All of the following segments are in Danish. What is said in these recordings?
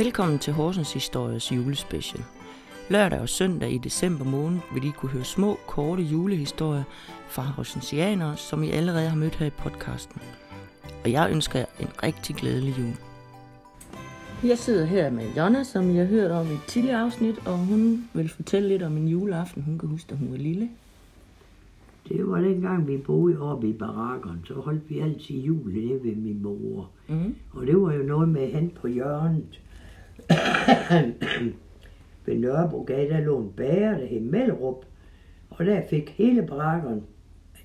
Velkommen til Horsens Histories julespecial. Lørdag og søndag i december måned vil I kunne høre små, korte julehistorier fra horsensianere, som I allerede har mødt her i podcasten. Og jeg ønsker jer en rigtig glædelig jul. Jeg sidder her med Jonna, som jeg har hørt om i et tidligere afsnit, og hun vil fortælle lidt om en juleaften, hun kan huske, da hun var lille. Det var dengang, vi boede oppe i barakkerne, så holdt vi altid jul nede ved min mor. Mm. Og det var jo noget med hen på hjørnet. ved Nørrebrogade, der lå en bager, der hed Mellerup. Og der fik hele barakkerne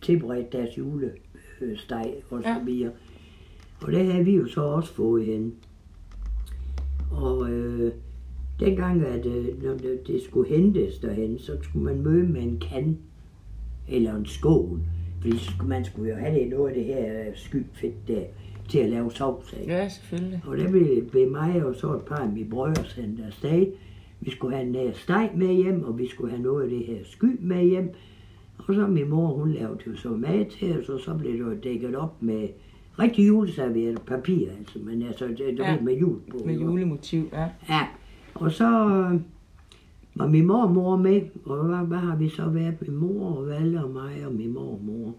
tilberedt deres julesteg og så Ja. videre. Og det havde vi jo så også fået hen. Og øh, dengang, at øh, når det, det skulle hentes derhen, så skulle man møde med en kan eller en skål. Fordi man skulle jo have det, noget af det her øh, skyfedt der til at lave sovs af. Ja, selvfølgelig. Og der blev, blev mig og så et par af mine brødre sendt afsted. Vi skulle have en steg med hjem, og vi skulle have noget af det her sky med hjem. Og så min mor, hun lavede jo så mad til os, og så blev det jo dækket op med rigtig juleserviet papir, altså, men altså, det, det Ja. med jul på. Med julemotiv, ja. Ja, og så øh, var min mor og mor med, og hvad, hvad har vi så været? Min mor og Valle og mig og min mor og mor.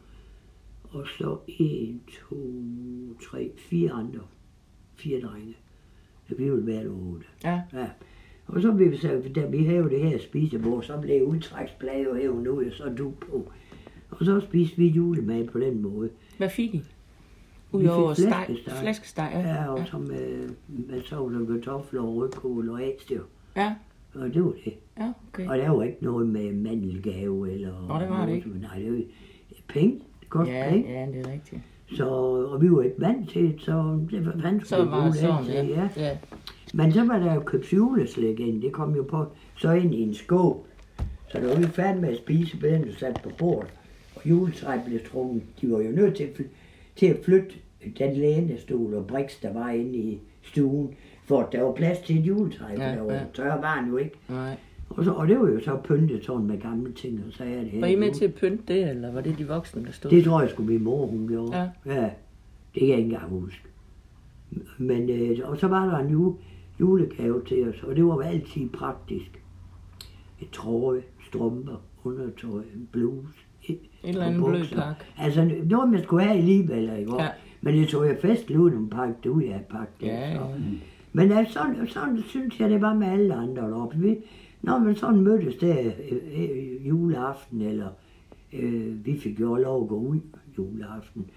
Og så en, to, tre, fire andre. Fire drenge. Så vi ville være otte. Ja, Ja. Og så blev vi så, da vi havde det her spisebord, så blev udtræksplade jo hævet ud, og så du på. Og så spiste vi julemad på den måde. hvad fik I? Udover flæskesteg. flæskesteg, ja. Ja, og så med, med sovs og kartofler og rødkål og ægstøv. Ja, Og det var det. ja, okay. Og der var ikke noget med mandelgave eller... Nå, det var det ikke. Nej, det var penge. Det kostede Ja, penge. ja, det er rigtigt. Så, og vi var ikke vant til det, så det var fandt Så var det sådan, ja. ja. ja. Men så var der jo købt juleslæg ind. Det kom jo på, så ind i en skål. Så da var vi færdige med at spise, blev den sat på bordet. Og juletræet blev trukket. De var jo nødt til til at flytte den lænestol og briks, der var inde i stuen, for at der var plads til et juletræ, Ja, der var ja. tørre var den jo ikke. Nej. Og, så, og det var jo så pyntet sådan med gamle ting og sager. Det her Var I med til at pynte det, eller var det de voksne, der stod? Det tror jeg skulle min mor, hun gjorde. Ja. ja. Det kan jeg ikke engang huske. Men, øh, og så var der en jule, julegave til os, og det var altid praktisk. Et trøje, strømper, undertøj, en bluse. Et, Et eller andet blød pakke. Altså noget, man skulle have alligevel, ikke? Ja. Ja. Men det tog jeg festligt ud, når pakke det ud af pakke det. Ja, så. Ja. Men altså, sådan, sådan synes jeg, det var med alle andre deroppe. Vi, når man sådan mødtes der øh, øh, juleaften, eller øh, vi fik jo lov at gå ud juleaften,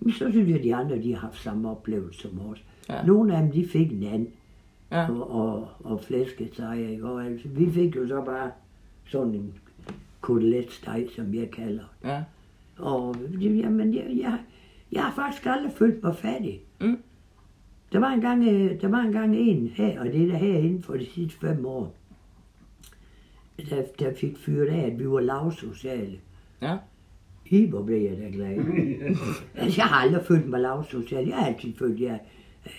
men så synes jeg, at de andre, de har haft samme oplevelse som os. Ja. Ja. Nogle af dem, de fik en anden, Ja, og, og, og flæskesteg, ikke? Og altså, vi fik jo så bare sådan en koteletsteg, som jeg kalder. ja. Og jamen, jeg, jeg, jeg har faktisk aldrig følt mig fattig. Mm. Der var engang, øh, der var engang en her, og det er der her inden for de sidste fem år, der, der fik fyret af, at vi var lavsociale. Ja. I, hvor blev jeg da glad. altså, jeg har aldrig følt mig lavsocial. Jeg har altid følt, jeg...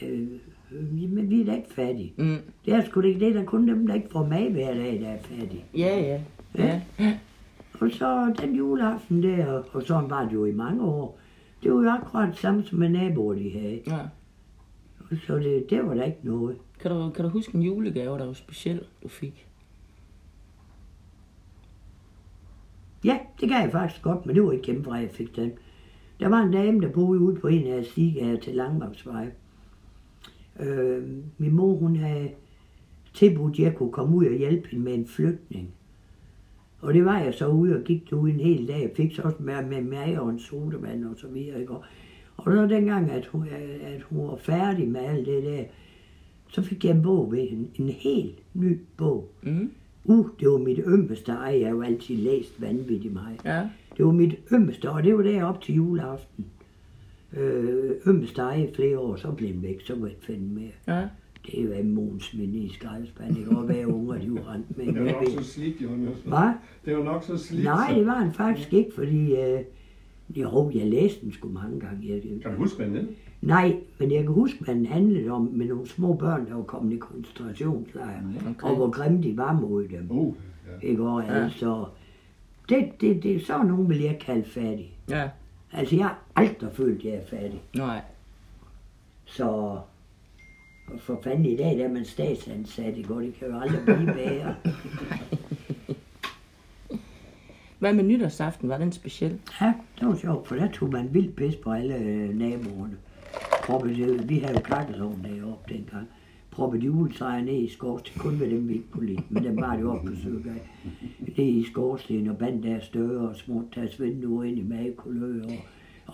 Øh, øh, men vi er da ikke fattige. Mm. Det er sgu da ikke det, der er kun dem, der ikke får mad hver dag, der er fattige. Ja, ja. Ja, Og så den juleaften der, og sådan var det jo i mange år, det var jo akkurat det samme som med naboer, de havde. ja. Så det, der var der ikke noget. Kan du, kan du huske en julegave, der var speciel, du fik? Ja, det kan jeg faktisk godt, men det var ikke hjemmefra, jeg fik den. Der var en dame, der boede ude på en af stigager til Langvamsvej. Øh, min mor, hun havde tilbudt, at jeg kunne komme ud og hjælpe hende med en flytning. Og det var jeg så ude og gik derude en hel dag. Jeg fik så også med, med mig og en sodavand og så videre. Ikke? Og, og så dengang, at hun, at hun var færdig med alt det der, så fik jeg en bog ved hende. En helt ny bog. Mm. Uh, det var mit ømmeste. Ej, jeg har jo altid læst vanvittigt meget. Ja. Det var mit ømmeste, og det var der op til juleaften. Øh, ømmeste ej i flere år, så blev den væk, så kunne jeg finde mere. Ja. Det er jo Mogens minde i skraldespand. Det kan godt være, unger de var rent med. Det var nok så slidt, Jonas. Hvad? Det var nok så slidt. Nej, det var han faktisk ikke, fordi... Øh, jo, jeg læste den sgu mange gange. Jeg, Kan du huske, hvad den nej, men jeg kan huske, hvad den handlede om med nogle små børn, der var kommet i koncentrationslejre, Okay. og hvor grimme de var mod dem. Uh, ja. Ikke? Og Ja. altså, det, det, det, så nogen vil jeg kalde fattig. Ja. Altså, jeg har aldrig følt, at jeg er fattig. Nej. Så, for fanden i dag, der er man statsansat, ikke? Og det kan jo aldrig blive værre. Hvad med nytårsaften? Var den speciel? Ja, det var sjovt, for der tog man vildt pis på alle øh, naboerne. Proppet, vi havde jo kakkelovn deroppe dengang. Proppet juletræer ned i skorsten, kun med dem vi ikke kunne lide, men dem var det jo på Søgaj. Ned i skorsten og bandt deres døre og smurt deres vinduer ind i magekulør og, og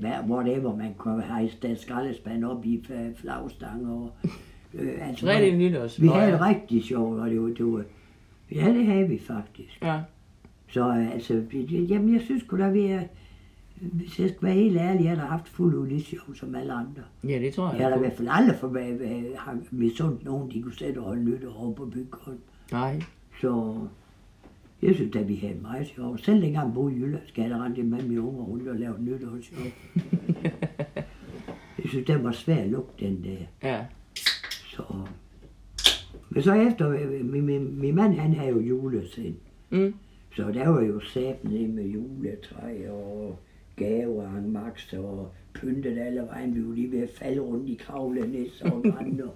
hvad- whatever man kunne hejse deres skraldespand op i flagstanger. Og, øh, altså, Rigtig nytårs. vi havde det rigtig sjovt, og det var, det var, ja, det havde vi faktisk. Ja. Så øh, altså, jamen jeg synes kunne da være, hvis jeg skal være helt ærlig, jeg har haft fuld ulig sjov som alle andre. ja, det tror jeg. Jeg har da i hvert fald aldrig for, har misundt nogen, de kunne sætte og holde nytår over på bygården. Nej. Så jeg synes da, vi havde meget sjov. Selv dengang jeg boede i Jylland, skal jeg rende med mine unger rundt og lave nytårsshow. jeg synes, den var svær at lukke, den der. Ja. Så. Men så efter, min, min, min mand han havde jo julesind. Mm. Så der var jo saben ned med juletræ og gaver og max og pyntet alle vejen. Vi var lige ved at falde rundt i kravlenæs og andre.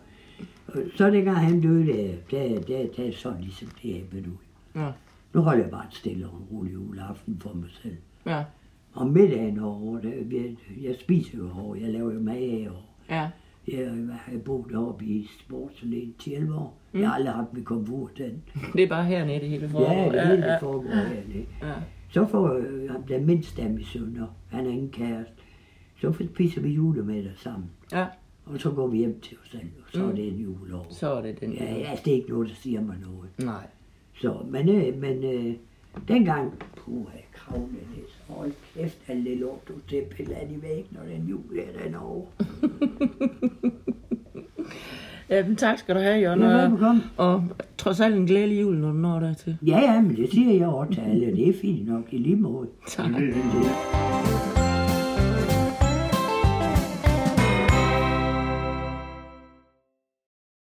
Så dengang han døde, der, der, der, der så ligesom det hæppet ud. Ja. Nu holder jeg bare et stille og en rolig juleaften for mig selv. Ja. Og middagen over, der, jeg, jeg spiser jo over, jeg laver jo mad og Ja. Jeg har boet deroppe i sportslægen 10 år. Mm. Jeg har aldrig haft mit komfort den. Det er bare hernede det hele foregår. Ja, det hele ja, foregår hernede. ja. Så får øh, ham den mindste af mine sønner, han er ingen kæreste, så spiser vi julemiddag sammen. ja. Og så går vi hjem til os selv, og så Mm. er det en juleår. Så er det den. Ja, altså, det er ikke noget, der siger mig noget. Nej. Så, men, øh, men øh, dengang, puh, jeg kravlede det. Hold kæft, alt det lort, du til at pille af i væk, når den jul er den over. Ja, men tak skal du have, Jørgen. Ja, Og, velbekomme. og trods alt en glædelig jul, når du når dertil. Ja, ja, men det siger jeg også til alle, det er fint nok i lige måde. Tak. Det er